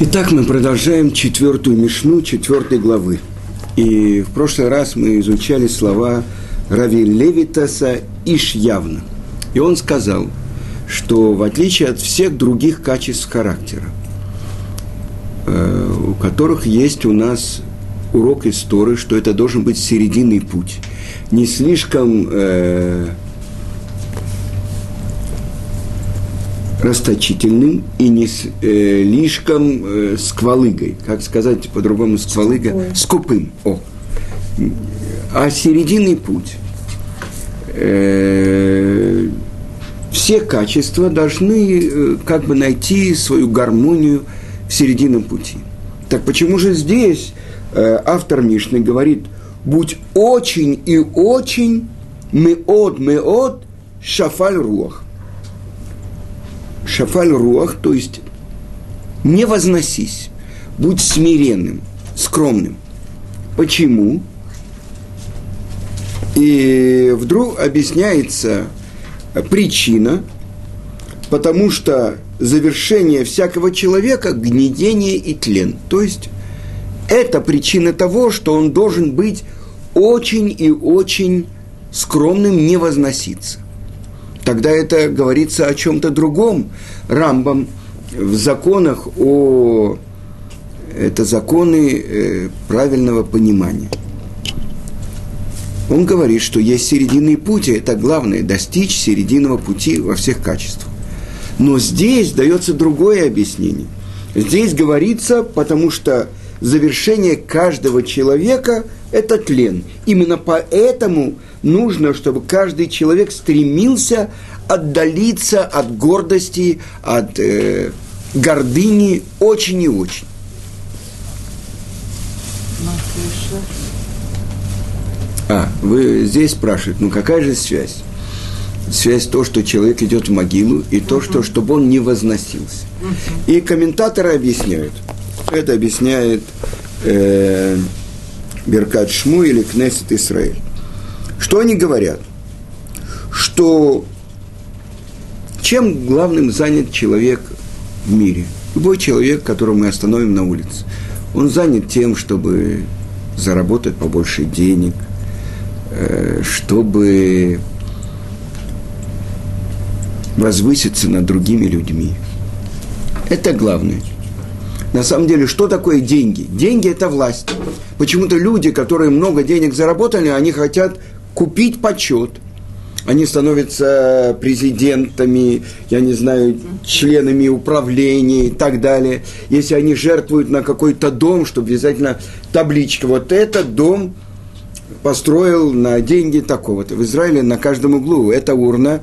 Итак, мы продолжаем четвертую Мишну, четвертой главы. И в прошлый раз мы изучали слова Рави Левитаса Ишьявна. И он сказал, что в отличие от всех других качеств характера, э, у которых есть у нас урок истории, что это должен быть серединный путь. Не слишком расточительным и не э, слишком э, сквалыгой. Как сказать по-другому сквалыга? Скупым. О. А серединный путь. Э, все качества должны э, как бы найти свою гармонию в серединном пути. Так почему же здесь э, автор Мишны говорит, будь очень и очень меот меот шафаль руах шафаль руах, то есть не возносись, будь смиренным, скромным. Почему? И вдруг объясняется причина, потому что завершение всякого человека – гнедение и тлен. То есть это причина того, что он должен быть очень и очень скромным, не возноситься тогда это говорится о чем-то другом. Рамбам в законах о... Это законы э, правильного понимания. Он говорит, что есть серединный путь, и это главное – достичь серединного пути во всех качествах. Но здесь дается другое объяснение. Здесь говорится, потому что завершение каждого человека – это тлен. Именно поэтому нужно, чтобы каждый человек стремился отдалиться от гордости, от э, гордыни очень и очень. А, вы здесь спрашиваете, ну какая же связь? Связь то, что человек идет в могилу, и то, что, чтобы он не возносился. И комментаторы объясняют. Это объясняет э, Беркат Шму или Кнессет Исраиль. Что они говорят? Что чем главным занят человек в мире? Любой человек, которого мы остановим на улице, он занят тем, чтобы заработать побольше денег, э, чтобы возвыситься над другими людьми. Это главное. На самом деле, что такое деньги? Деньги – это власть. Почему-то люди, которые много денег заработали, они хотят купить почет. Они становятся президентами, я не знаю, членами управления и так далее. Если они жертвуют на какой-то дом, чтобы обязательно табличка, вот этот дом построил на деньги такого-то. В Израиле на каждом углу эта урна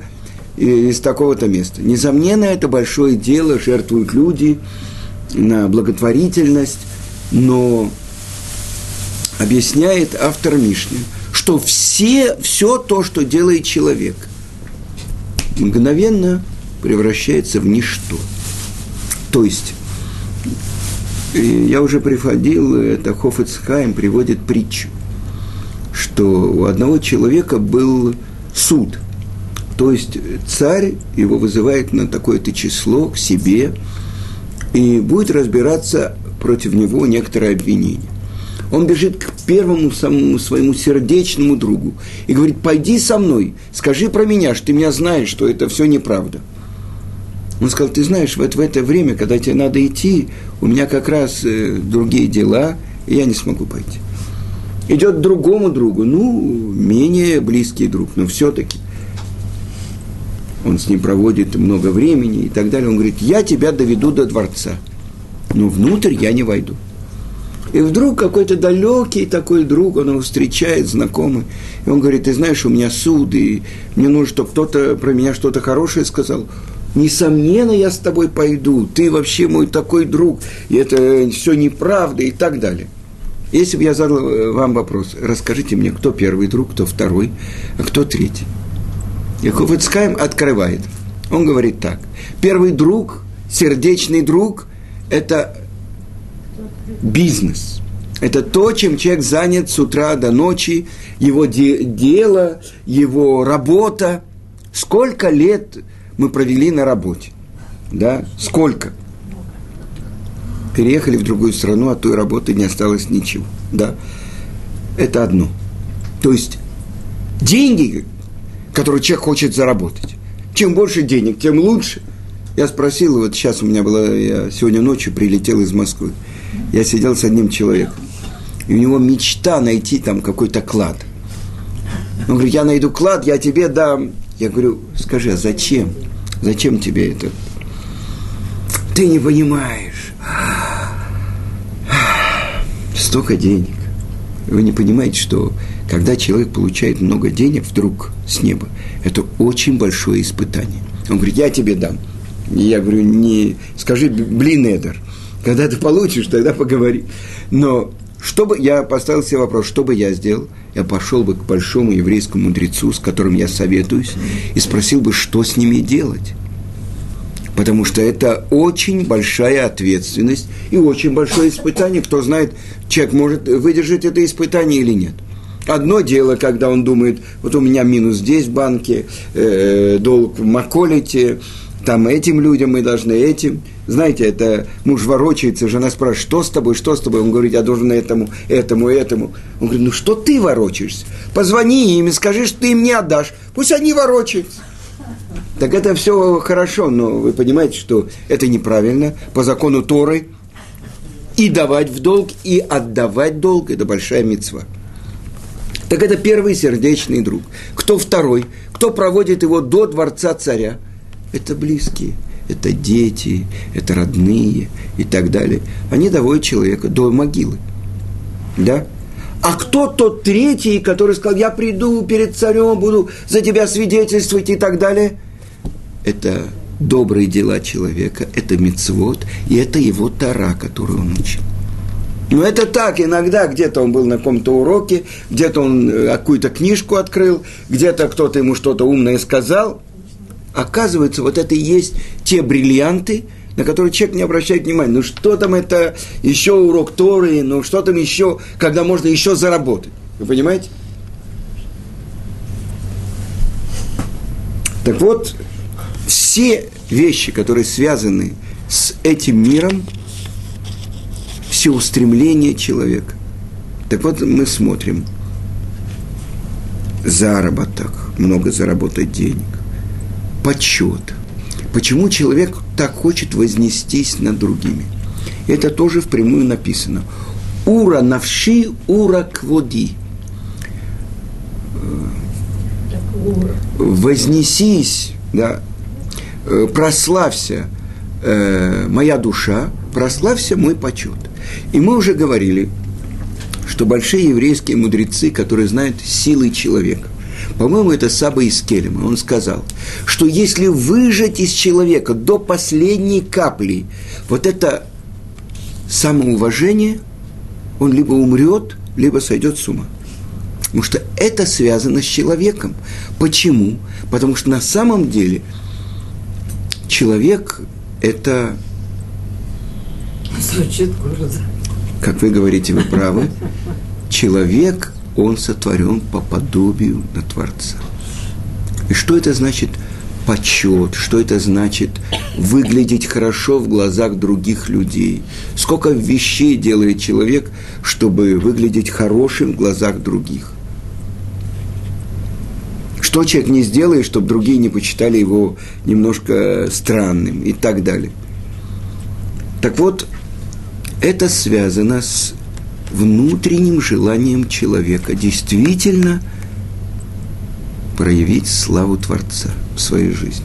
из такого-то места. Несомненно, это большое дело, жертвуют люди на благотворительность, но объясняет автор Мишни – что все, все то, что делает человек, мгновенно превращается в ничто. То есть, я уже приводил, это Хофецхайм приводит притчу, что у одного человека был суд. То есть царь его вызывает на такое-то число к себе, и будет разбираться против него некоторое обвинение он бежит к первому самому своему сердечному другу и говорит, пойди со мной, скажи про меня, что ты меня знаешь, что это все неправда. Он сказал, ты знаешь, вот в это время, когда тебе надо идти, у меня как раз э, другие дела, и я не смогу пойти. Идет другому другу, ну, менее близкий друг, но все-таки. Он с ним проводит много времени и так далее. Он говорит, я тебя доведу до дворца, но внутрь я не войду. И вдруг какой-то далекий такой друг, он его встречает, знакомый, и он говорит, ты знаешь, у меня суд, и мне нужно, чтобы кто-то про меня что-то хорошее сказал. Несомненно, я с тобой пойду, ты вообще мой такой друг, и это все неправда и так далее. Если бы я задал э, вам вопрос, расскажите мне, кто первый друг, кто второй, а кто третий. И Хофицкайм открывает. Он говорит так. Первый друг, сердечный друг, это бизнес. Это то, чем человек занят с утра до ночи, его де- дело, его работа. Сколько лет мы провели на работе? Да? Сколько? переехали в другую страну, от той работы не осталось ничего. Да, это одно. То есть деньги, которые человек хочет заработать, чем больше денег, тем лучше. Я спросил, вот сейчас у меня была, я сегодня ночью прилетел из Москвы, я сидел с одним человеком, и у него мечта найти там какой-то клад. Он говорит, я найду клад, я тебе дам. Я говорю, скажи, а зачем? Зачем тебе это? Ты не понимаешь. Столько денег. Вы не понимаете, что когда человек получает много денег вдруг с неба, это очень большое испытание. Он говорит, я тебе дам. И я говорю, не скажи, блин, Эдер. Когда ты получишь, тогда поговори. Но что бы, я поставил себе вопрос, что бы я сделал? Я пошел бы к большому еврейскому мудрецу, с которым я советуюсь, и спросил бы, что с ними делать. Потому что это очень большая ответственность и очень большое испытание. Кто знает, человек может выдержать это испытание или нет. Одно дело, когда он думает, вот у меня минус здесь в банке, э, долг в Маколите, там этим людям мы должны, этим. Знаете, это муж ворочается, жена спрашивает, что с тобой, что с тобой? Он говорит, я должен этому, этому, этому. Он говорит, ну что ты ворочаешься? Позвони им и скажи, что ты им не отдашь. Пусть они ворочаются. Так это все хорошо, но вы понимаете, что это неправильно по закону Торы. И давать в долг, и отдавать долг – это большая мецва. Так это первый сердечный друг. Кто второй? Кто проводит его до дворца царя? Это близкие, это дети, это родные и так далее. Они доводят человека до могилы. Да? А кто тот третий, который сказал, я приду перед царем, буду за тебя свидетельствовать и так далее? Это добрые дела человека, это мецвод, и это его тара, которую он учил. Но это так, иногда где-то он был на каком-то уроке, где-то он э, какую-то книжку открыл, где-то кто-то ему что-то умное сказал. Оказывается, вот это и есть те бриллианты, на которые человек не обращает внимания. Ну что там это еще урок Торы, ну что там еще, когда можно еще заработать. Вы понимаете? Так вот, все вещи, которые связаны с этим миром, все устремления человека. Так вот, мы смотрим. Заработок, много заработать денег, почет. Почему человек так хочет вознестись над другими? Это тоже впрямую написано. Ура навши, ура кводи. Вознесись, да, прославься, э, моя душа, прославься мой почет. И мы уже говорили, что большие еврейские мудрецы, которые знают силы человека, по-моему, это Саба из Келема, он сказал, что если выжать из человека до последней капли вот это самоуважение, он либо умрет, либо сойдет с ума. Потому что это связано с человеком. Почему? Потому что на самом деле человек – это Звучит гордо. Как вы говорите, вы правы. Человек, он сотворен по подобию на Творца. И что это значит почет, что это значит выглядеть хорошо в глазах других людей. Сколько вещей делает человек, чтобы выглядеть хорошим в глазах других. Что человек не сделает, чтобы другие не почитали его немножко странным и так далее. Так вот, это связано с внутренним желанием человека действительно проявить славу Творца в своей жизни.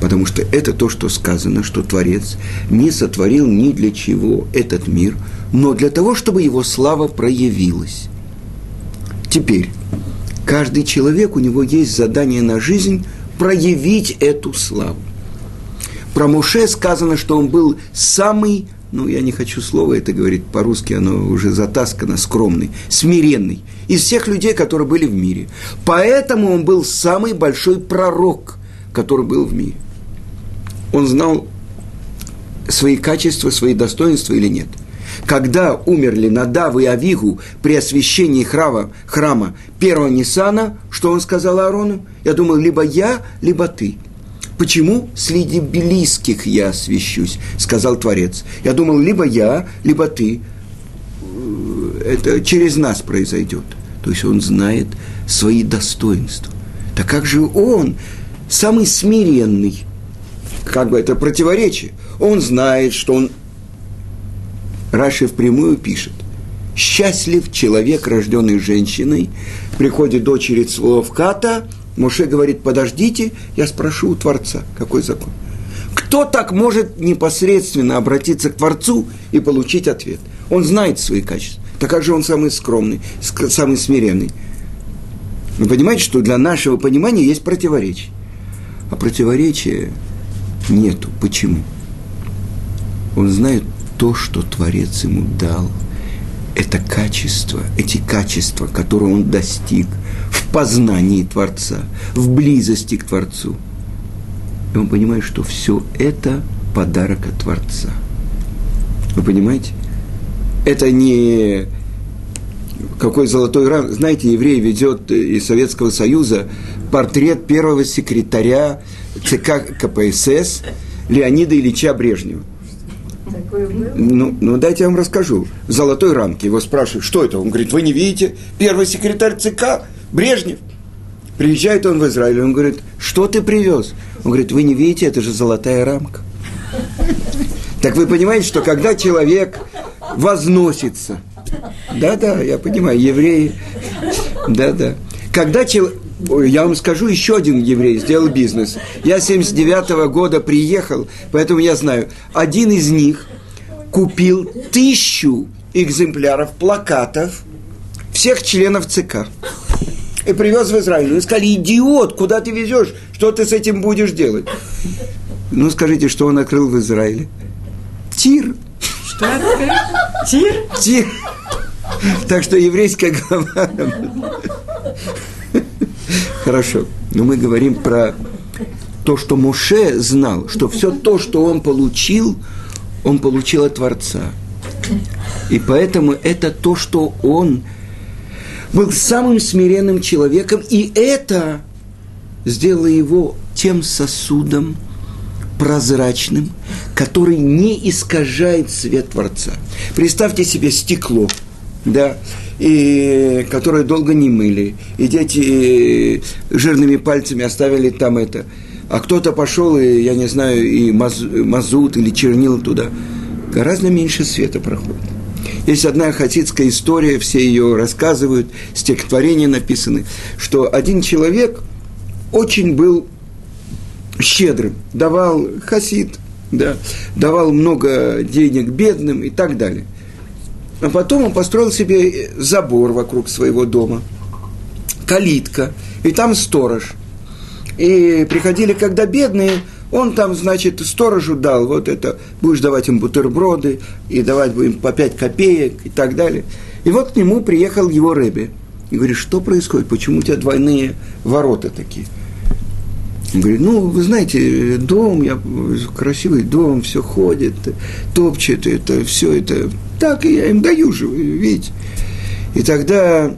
Потому что это то, что сказано, что Творец не сотворил ни для чего этот мир, но для того, чтобы его слава проявилась. Теперь, каждый человек, у него есть задание на жизнь проявить эту славу. Про Муше сказано, что он был самый ну, я не хочу слова это говорить, по-русски оно уже затаскано, скромный, смиренный, из всех людей, которые были в мире. Поэтому он был самый большой пророк, который был в мире. Он знал свои качества, свои достоинства или нет. Когда умерли Надав и Авигу при освящении храма, храма первого Ниссана, что он сказал Аарону? Я думал, либо я, либо ты. Почему среди близких я освящусь, сказал Творец. Я думал, либо я, либо ты. Э, это через нас произойдет. То есть он знает свои достоинства. Так как же он, самый смиренный, как бы это противоречие, он знает, что он, Раши впрямую пишет, счастлив человек, рожденный женщиной, приходит дочери Цволовката, Моше говорит, подождите, я спрошу у Творца, какой закон. Кто так может непосредственно обратиться к Творцу и получить ответ? Он знает свои качества. Так как же он самый скромный, самый смиренный? Вы понимаете, что для нашего понимания есть противоречие. А противоречия нету. Почему? Он знает то, что Творец ему дал. Это качество, эти качества, которые он достиг в познании Творца, в близости к Творцу. И он понимает, что все это подарок от Творца. Вы понимаете? Это не какой золотой рам. Знаете, еврей ведет из Советского Союза портрет первого секретаря ЦК КПСС Леонида Ильича Брежнева. Ну, ну, дайте я вам расскажу. В золотой рамке его спрашивают, что это? Он говорит, вы не видите? Первый секретарь ЦК Брежнев. Приезжает он в Израиль, он говорит, что ты привез? Он говорит, вы не видите, это же золотая рамка. Так вы понимаете, что когда человек возносится, да-да, я понимаю, евреи, да-да. Когда человек, я вам скажу, еще один еврей сделал бизнес. Я 79 -го года приехал, поэтому я знаю. Один из них купил тысячу экземпляров плакатов всех членов ЦК. И привез в Израиль. И сказали, идиот, куда ты везешь? Что ты с этим будешь делать? Ну, скажите, что он открыл в Израиле? Тир. Что открыл? Тир? Тир. Так что еврейская глава Хорошо. Но мы говорим про то, что Муше знал, что все то, что он получил, он получил от Творца. И поэтому это то, что он был самым смиренным человеком, и это сделало его тем сосудом прозрачным, который не искажает свет Творца. Представьте себе стекло, да, и которые долго не мыли, и дети э, жирными пальцами оставили там это. А кто-то пошел, и, я не знаю, и маз, мазут или чернил туда. Гораздо меньше света проходит. Есть одна хасидская история, все ее рассказывают, стихотворения написаны, что один человек очень был щедрым, давал хасид, да, давал много денег бедным и так далее – а потом он построил себе забор вокруг своего дома, калитка, и там сторож. И приходили, когда бедные, он там, значит, сторожу дал, вот это, будешь давать им бутерброды, и давать будем по 5 копеек и так далее. И вот к нему приехал его Рэбе. И говорит, что происходит, почему у тебя двойные ворота такие? Он говорит, ну, вы знаете, дом, я, красивый дом, все ходит, топчет, это, все это так и я им даю же, видите. И тогда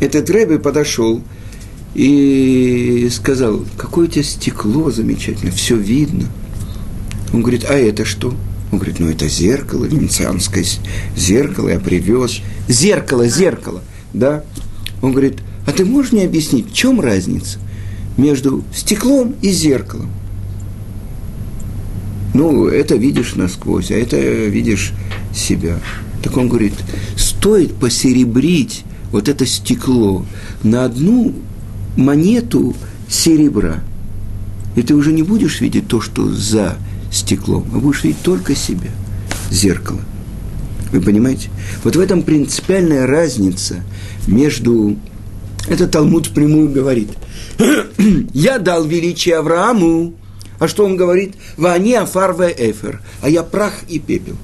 этот Рэбби подошел и сказал, какое у тебя стекло замечательное, все видно. Он говорит, а это что? Он говорит, ну это зеркало, венецианское зеркало, я привез. Зеркало, зеркало, да? Он говорит, а ты можешь мне объяснить, в чем разница между стеклом и зеркалом? Ну, это видишь насквозь, а это видишь себя. Так он говорит, стоит посеребрить вот это стекло на одну монету серебра, и ты уже не будешь видеть то, что за стеклом, а будешь видеть только себя, зеркало. Вы понимаете? Вот в этом принципиальная разница между... Это Талмуд впрямую говорит. «Я дал величие Аврааму, а что он говорит? Вани афарве эфер, а я прах и пепел.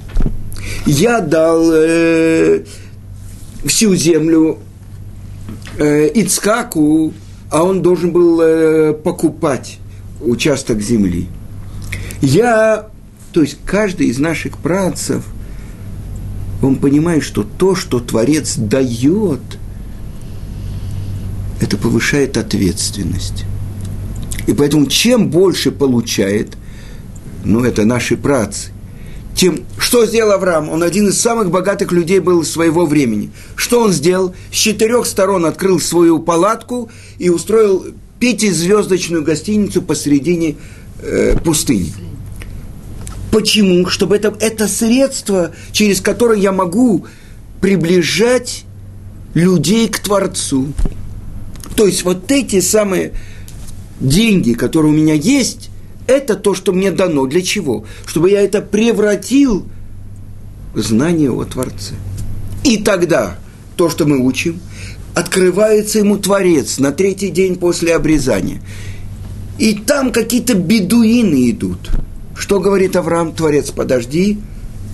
Я дал э, всю землю э, Ицкаку, а он должен был э, покупать участок земли. Я, то есть каждый из наших працев, он понимает, что то, что Творец дает, это повышает ответственность. И поэтому чем больше получает, ну, это наши працы, тем, что сделал Авраам? Он один из самых богатых людей был своего времени. Что он сделал? С четырех сторон открыл свою палатку и устроил пятизвездочную гостиницу посередине э, пустыни. Почему? Чтобы это, это средство, через которое я могу приближать людей к Творцу. То есть вот эти самые деньги, которые у меня есть, это то, что мне дано. Для чего? Чтобы я это превратил в знание о Творце. И тогда то, что мы учим, открывается ему Творец на третий день после обрезания. И там какие-то бедуины идут. Что говорит Авраам, Творец, подожди,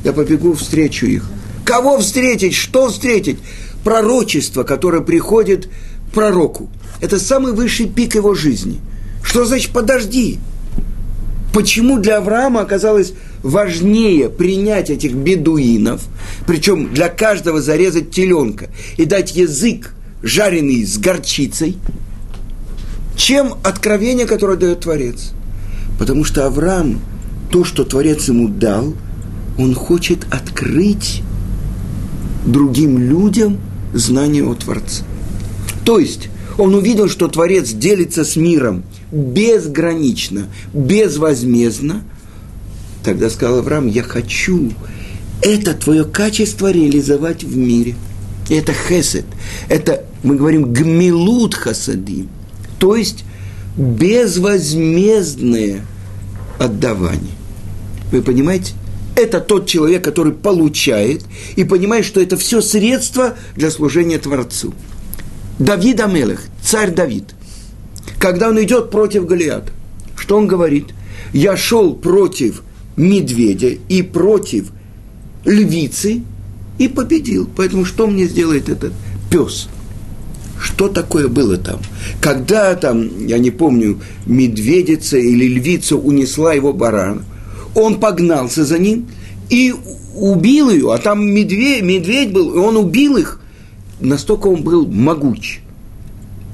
я побегу встречу их. Кого встретить? Что встретить? Пророчество, которое приходит пророку. Это самый высший пик его жизни. Что значит подожди? Почему для Авраама оказалось важнее принять этих бедуинов, причем для каждого зарезать теленка и дать язык, жареный с горчицей, чем откровение, которое дает Творец? Потому что Авраам, то, что Творец ему дал, он хочет открыть другим людям знание о Творце. То есть он увидел, что Творец делится с миром безгранично, безвозмездно. Тогда сказал Авраам, я хочу это твое качество реализовать в мире. Это хесед. Это, мы говорим, гмилут хасадим. То есть безвозмездное отдавание. Вы понимаете? Это тот человек, который получает и понимает, что это все средство для служения Творцу. Давид Амелех, царь Давид, когда он идет против Голиата, что он говорит? Я шел против медведя и против львицы и победил. Поэтому что мне сделает этот пес? Что такое было там? Когда там, я не помню, медведица или львица унесла его барана, он погнался за ним и убил ее, а там медведь, медведь был, и он убил их – настолько он был могуч.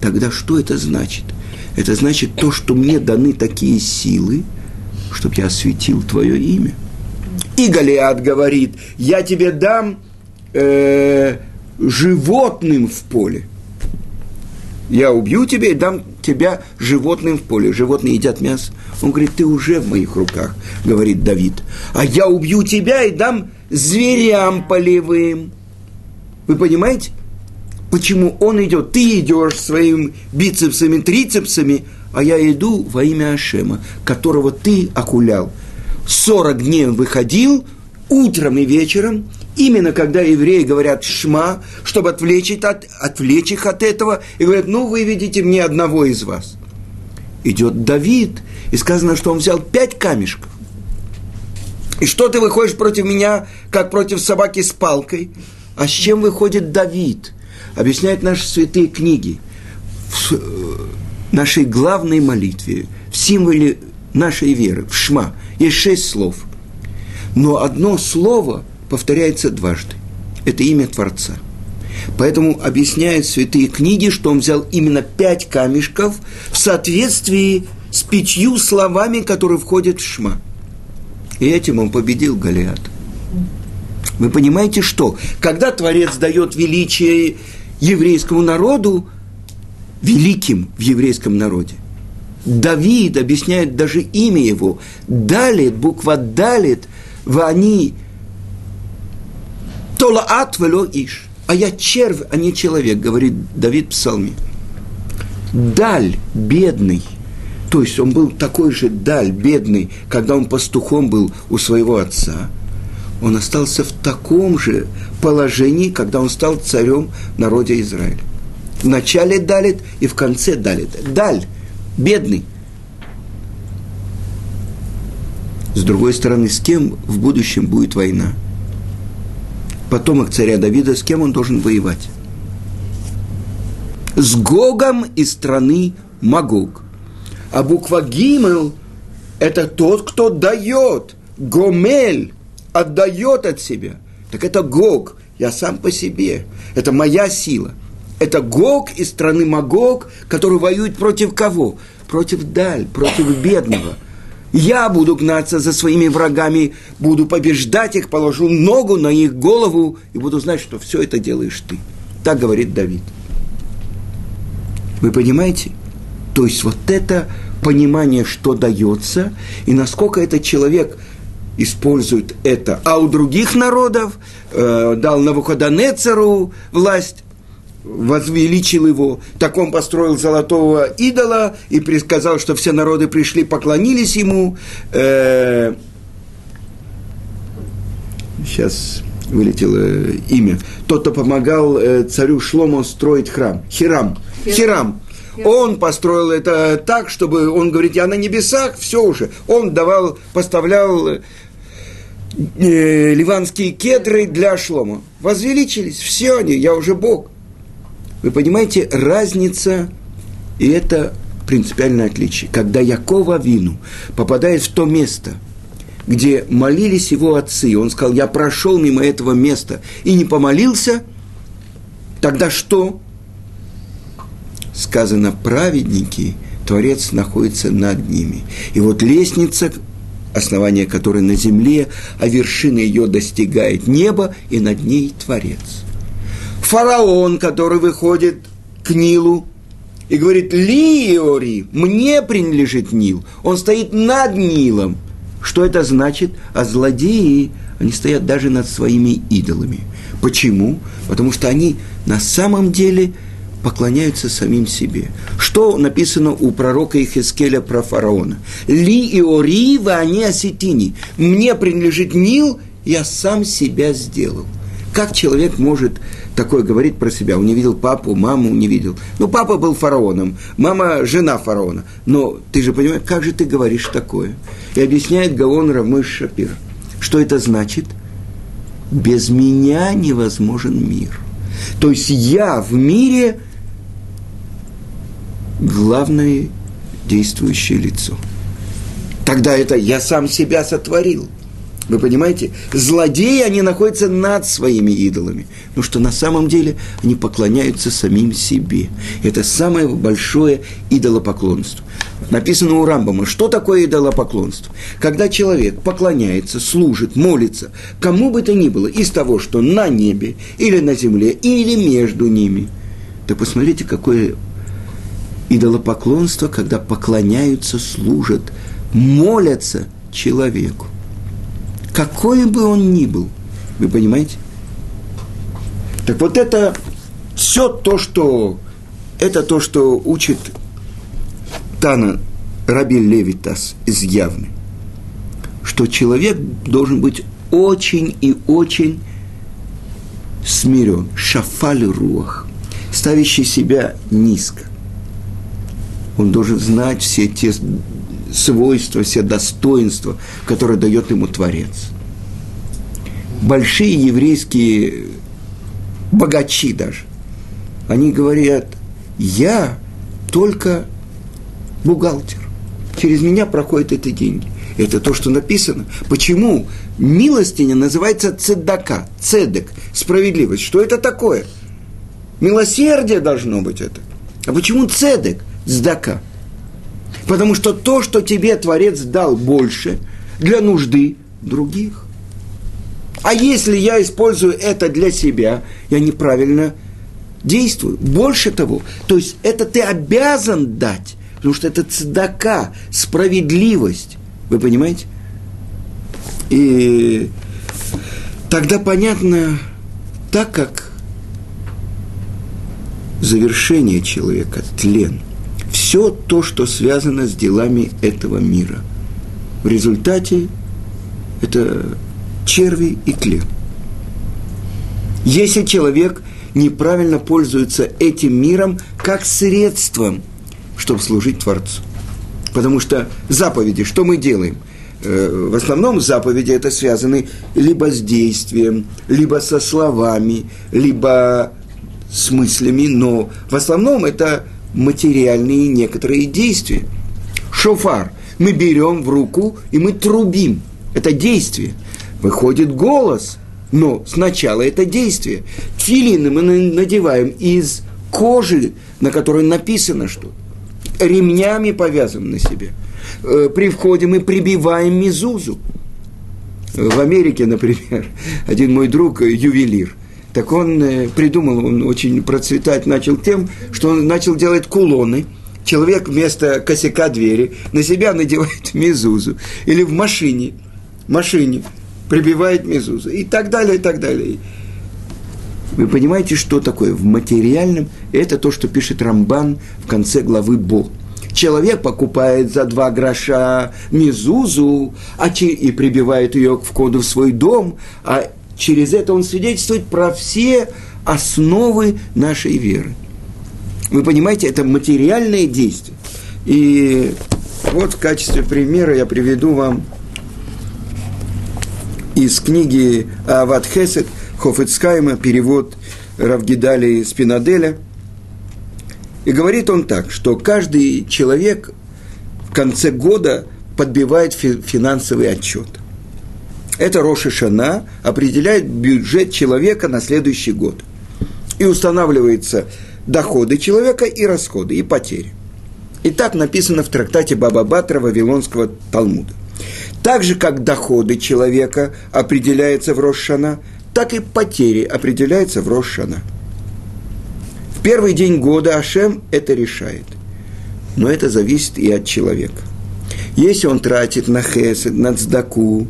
Тогда что это значит? Это значит то, что мне даны такие силы, чтобы я осветил твое имя. И Голиат говорит, я тебе дам э, животным в поле. Я убью тебя и дам тебя животным в поле. Животные едят мясо. Он говорит, ты уже в моих руках, говорит Давид. А я убью тебя и дам зверям полевым. Вы понимаете? Почему он идет. Ты идешь своими бицепсами, трицепсами, а я иду во имя Ашема, которого ты окулял. 40 дней выходил, утром и вечером, именно когда евреи говорят «шма», чтобы отвлечь, от, отвлечь их от этого, и говорят, ну, вы видите мне одного из вас. Идет Давид, и сказано, что он взял пять камешков. И что ты выходишь против меня, как против собаки с палкой? А с чем выходит Давид? Объясняют наши святые книги в э, нашей главной молитве, в символе нашей веры, в Шма, есть шесть слов. Но одно слово повторяется дважды. Это имя Творца. Поэтому объясняют святые книги, что он взял именно пять камешков в соответствии с пятью словами, которые входят в Шма. И этим он победил Голиат. Вы понимаете, что? Когда Творец дает величие еврейскому народу великим в еврейском народе. Давид объясняет даже имя его. Далит, буква Далит, они Толаат вело иш. А я червь, а не человек, говорит Давид в псалме. Даль, бедный. То есть он был такой же даль, бедный, когда он пастухом был у своего отца – он остался в таком же положении, когда он стал царем народа Израиля. В начале Далит и в конце Далит. Даль, бедный. С другой стороны, с кем в будущем будет война? Потомок царя Давида, с кем он должен воевать? С Гогом из страны Магог. А буква Гимел – это тот, кто дает. Гомель – отдает от себя. Так это Гог, я сам по себе. Это моя сила. Это Гог из страны Магог, который воюет против кого? против даль, против бедного. Я буду гнаться за своими врагами, буду побеждать их, положу ногу на их голову и буду знать, что все это делаешь ты. Так говорит Давид. Вы понимаете? То есть вот это понимание, что дается, и насколько этот человек использует это. А у других народов э, дал Навуходонецеру власть, возвеличил его, так он построил золотого идола и предсказал, что все народы пришли, поклонились ему. Э, сейчас вылетело имя. Тот, кто помогал э, царю Шлому строить храм. Хирам. Хирам. Он построил это так, чтобы он говорит, я на небесах, все уже. Он давал, поставлял э, ливанские кедры для шлома. Возвеличились, все они, я уже Бог. Вы понимаете, разница, и это принципиальное отличие. Когда Якова Вину попадает в то место, где молились его отцы, он сказал, я прошел мимо этого места и не помолился, тогда что? Сказано, праведники, Творец находится над ними. И вот лестница, основание которой на земле, а вершина ее достигает неба, и над ней Творец фараон, который выходит к Нилу и говорит, Лиори, мне принадлежит Нил. Он стоит над Нилом. Что это значит? А злодеи, они стоят даже над своими идолами. Почему? Потому что они на самом деле поклоняются самим себе. Что написано у пророка Ихискеля про фараона? Ли и ори они осетини. Мне принадлежит Нил, я сам себя сделал. Как человек может такое говорить про себя? Он не видел папу, маму не видел. Ну, папа был фараоном, мама – жена фараона. Но ты же понимаешь, как же ты говоришь такое? И объясняет Гаон Рамыш Шапир. Что это значит? Без меня невозможен мир. То есть я в мире главное действующее лицо. Тогда это я сам себя сотворил – вы понимаете? Злодеи, они находятся над своими идолами. Но что на самом деле они поклоняются самим себе. Это самое большое идолопоклонство. Написано у Рамбама, что такое идолопоклонство? Когда человек поклоняется, служит, молится, кому бы то ни было, из того, что на небе, или на земле, или между ними. Да посмотрите, какое идолопоклонство, когда поклоняются, служат, молятся человеку какой бы он ни был. Вы понимаете? Так вот это все то, что это то, что учит Тана Раби Левитас из Явны, что человек должен быть очень и очень смирен, шафаль руах, ставящий себя низко. Он должен знать все те свойства, все достоинства, которые дает ему Творец. Большие еврейские богачи даже, они говорят, я только бухгалтер. Через меня проходят эти деньги. Это то, что написано. Почему милостиня называется цедака, цедек, справедливость? Что это такое? Милосердие должно быть это. А почему цедек, цдака? Потому что то, что тебе Творец дал больше, для нужды других. А если я использую это для себя, я неправильно действую. Больше того, то есть это ты обязан дать, потому что это цедака, справедливость. Вы понимаете? И тогда понятно, так как завершение человека, тлен – все то, что связано с делами этого мира. В результате это черви и тлен. Если человек неправильно пользуется этим миром как средством, чтобы служить Творцу. Потому что заповеди, что мы делаем? Э, в основном заповеди это связаны либо с действием, либо со словами, либо с мыслями, но в основном это материальные некоторые действия. Шофар мы берем в руку и мы трубим. Это действие. Выходит голос, но сначала это действие. Филины мы надеваем из кожи, на которой написано что. ремнями повязан на себе. Э, при входе мы прибиваем мизузу. В Америке, например, один мой друг, э, ювелир, так он э, придумал, он очень процветать начал тем, что он начал делать кулоны. Человек вместо косяка двери на себя надевает мизузу. Или в машине, машине прибивает мизузу. И так далее, и так далее. Вы понимаете, что такое в материальном? Это то, что пишет Рамбан в конце главы Бо. Человек покупает за два гроша мизузу а и прибивает ее к входу в свой дом, а через это он свидетельствует про все основы нашей веры. Вы понимаете, это материальное действие. И вот в качестве примера я приведу вам из книги Ават Хесед – Хофецкайма, перевод Равгидали Спинаделя. И говорит он так, что каждый человек в конце года подбивает финансовый отчет. Это Роша Шана определяет бюджет человека на следующий год. И устанавливаются доходы человека и расходы, и потери. И так написано в трактате Баба Батра Вавилонского Талмуда. Так же, как доходы человека определяются в Рошана, так и потери определяются в Рошана. В первый день года Ашем это решает. Но это зависит и от человека. Если он тратит на хесед, на цдаку,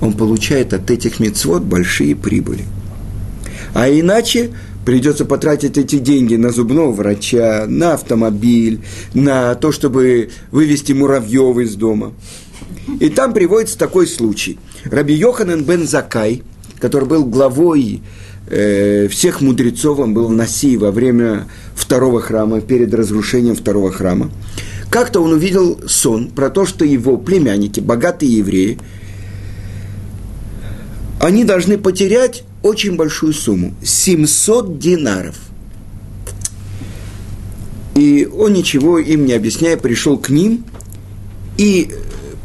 он получает от этих мецвод большие прибыли. А иначе придется потратить эти деньги на зубного врача, на автомобиль, на то, чтобы вывести муравьев из дома. И там приводится такой случай. Раби Йоханан бен Закай – который был главой э, всех мудрецов, он был Наси во время второго храма, перед разрушением второго храма. Как-то он увидел сон про то, что его племянники, богатые евреи, они должны потерять очень большую сумму – 700 динаров. И он ничего им не объясняя, пришел к ним и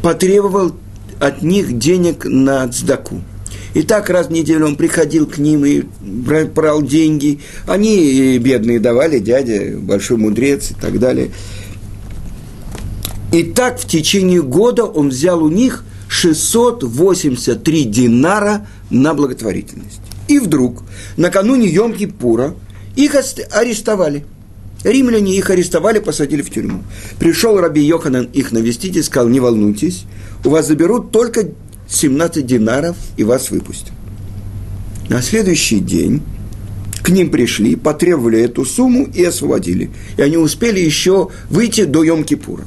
потребовал от них денег на цдаку – и так раз в неделю он приходил к ним и брал деньги. Они бедные давали, дядя, большой мудрец и так далее. И так в течение года он взял у них 683 динара на благотворительность. И вдруг, накануне Йом-Кипура, их арестовали. Римляне их арестовали, посадили в тюрьму. Пришел Раби Йоханан их навестить и сказал, не волнуйтесь, у вас заберут только 17 динаров и вас выпустят. На следующий день к ним пришли, потребовали эту сумму и освободили. И они успели еще выйти до Йом-Кипура.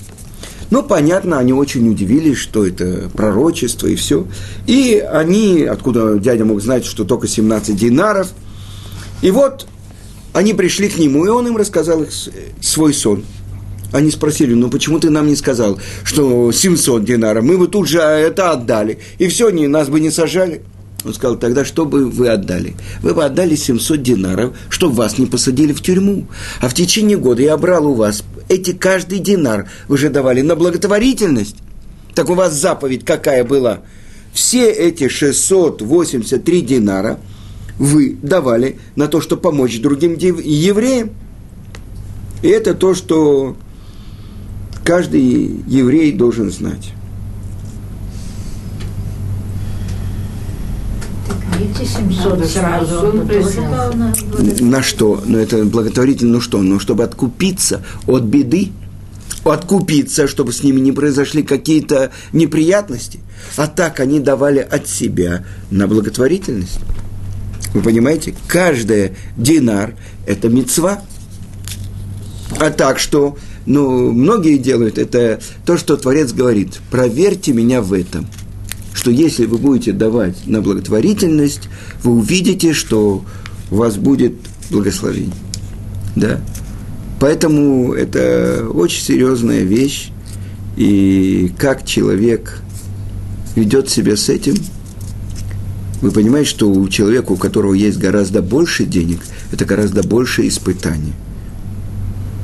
Но, понятно, они очень удивились, что это пророчество и все. И они, откуда дядя мог знать, что только 17 динаров. И вот они пришли к нему, и он им рассказал свой сон – они спросили, ну почему ты нам не сказал, что 700 динаров? Мы бы тут же это отдали. И все, не, нас бы не сажали. Он сказал, тогда что бы вы отдали? Вы бы отдали 700 динаров, чтобы вас не посадили в тюрьму. А в течение года я брал у вас эти каждый динар. Вы же давали на благотворительность. Так у вас заповедь какая была? Все эти 683 динара вы давали на то, чтобы помочь другим евреям. И это то, что каждый еврей должен знать. На что? Ну, это благотворительно, ну что? Ну, чтобы откупиться от беды, откупиться, чтобы с ними не произошли какие-то неприятности. А так они давали от себя на благотворительность. Вы понимаете? Каждая динар – это мецва. А так что ну, многие делают, это то, что Творец говорит, проверьте меня в этом, что если вы будете давать на благотворительность, вы увидите, что у вас будет благословение. Да? Поэтому это очень серьезная вещь, и как человек ведет себя с этим, вы понимаете, что у человека, у которого есть гораздо больше денег, это гораздо больше испытаний.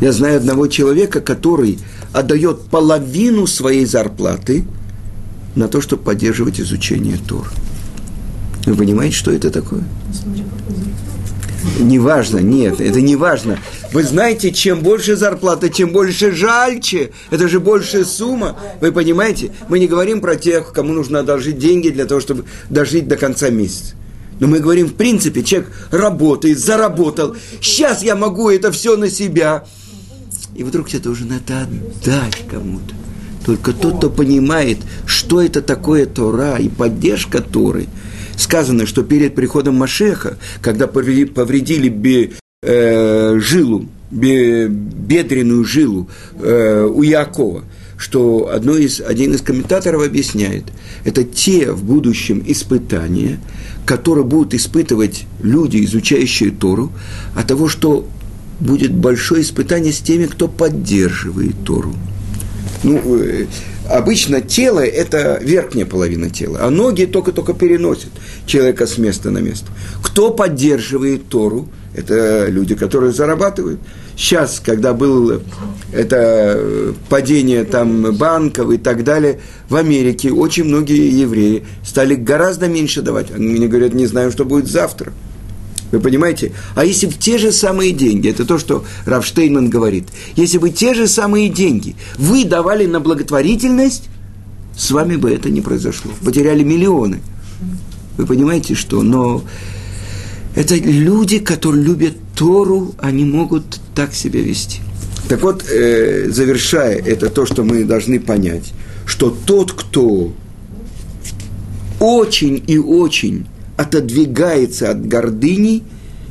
Я знаю одного человека, который отдает половину своей зарплаты на то, чтобы поддерживать изучение Тор. Вы понимаете, что это такое? Неважно, нет, это не важно. Вы знаете, чем больше зарплата, тем больше жальче. Это же большая сумма. Вы понимаете? Мы не говорим про тех, кому нужно одолжить деньги для того, чтобы дожить до конца месяца. Но мы говорим, в принципе, человек работает, заработал. Сейчас я могу это все на себя. И вдруг тебе должен это отдать кому-то. Только тот, кто понимает, что это такое Тора и поддержка Торы. Сказано, что перед приходом Машеха, когда повредили бе, э, жилу, бе, бедренную жилу э, у Якова, что одно из, один из комментаторов объясняет, это те в будущем испытания, которые будут испытывать люди, изучающие Тору, от того, что будет большое испытание с теми, кто поддерживает Тору. Ну, э, обычно тело – это верхняя половина тела, а ноги только-только переносят человека с места на место. Кто поддерживает Тору? Это люди, которые зарабатывают. Сейчас, когда было это падение там банков и так далее, в Америке очень многие евреи стали гораздо меньше давать. Они мне говорят, не знаем, что будет завтра – вы понимаете? А если бы те же самые деньги, это то, что Рафштейнман говорит, если бы те же самые деньги вы давали на благотворительность, с вами бы это не произошло. Потеряли миллионы. Вы понимаете, что? Но это люди, которые любят Тору, они могут так себя вести. Так вот, э, завершая, это то, что мы должны понять, что тот, кто очень и очень отодвигается от гордыни,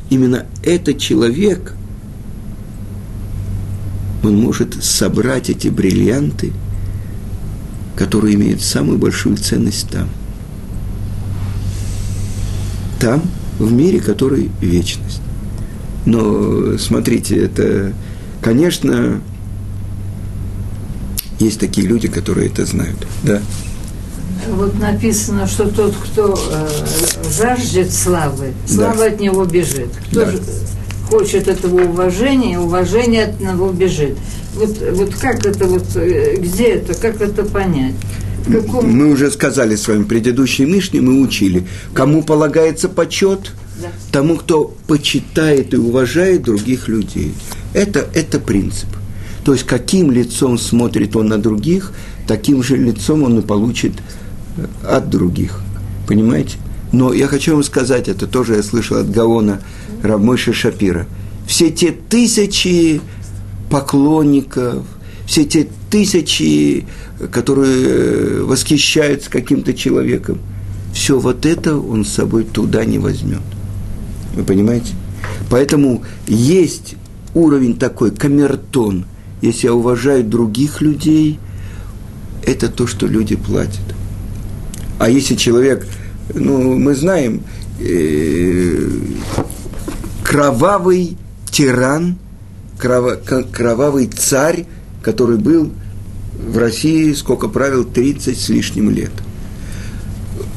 именно этот человек, он может собрать эти бриллианты, которые имеют самую большую ценность там. Там, в мире, который вечность. Но смотрите, это, конечно, есть такие люди, которые это знают, да вот написано, что тот, кто э, жаждет славы, слава да. от него бежит. Кто да. хочет этого уважения, уважение от него бежит. Вот, вот как это вот, э, где это, как это понять? Каком... Мы уже сказали с вами, предыдущей Мишне мы учили, кому полагается почет, да. тому, кто почитает и уважает других людей. Это, это принцип. То есть, каким лицом смотрит он на других, таким же лицом он и получит от других. Понимаете? Но я хочу вам сказать, это тоже я слышал от Гаона Рамыша Шапира. Все те тысячи поклонников, все те тысячи, которые восхищаются каким-то человеком, все вот это он с собой туда не возьмет. Вы понимаете? Поэтому есть уровень такой, камертон. Если я уважаю других людей, это то, что люди платят. А если человек, ну, мы знаем, э, кровавый тиран, кровавый царь, который был в России, сколько правил, 30 с лишним лет.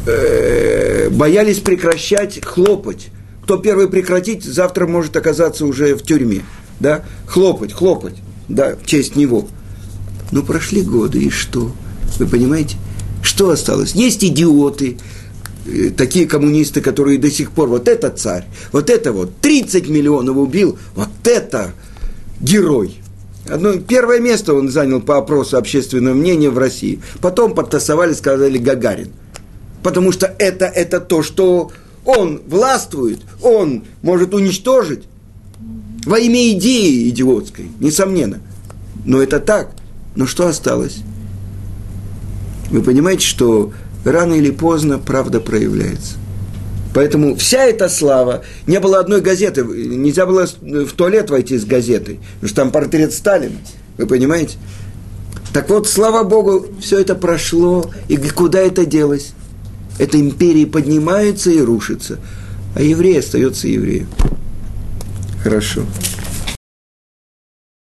Э, боялись прекращать хлопать. Кто первый прекратить, завтра может оказаться уже в тюрьме. Да? Хлопать, хлопать, да, в честь него. Но прошли годы, и что? Вы понимаете? Что осталось? Есть идиоты, э, такие коммунисты, которые до сих пор, вот это царь, вот это вот, 30 миллионов убил, вот это герой. Одно, первое место он занял по опросу общественного мнения в России. Потом подтасовали, сказали Гагарин. Потому что это, это то, что он властвует, он может уничтожить во имя идеи идиотской, несомненно. Но это так. Но что осталось? Вы понимаете, что рано или поздно правда проявляется. Поэтому вся эта слава, не было одной газеты, нельзя было в туалет войти с газетой, потому что там портрет Сталина, вы понимаете? Так вот, слава Богу, все это прошло, и куда это делось? Эта империя поднимается и рушится, а еврей остается евреем. Хорошо.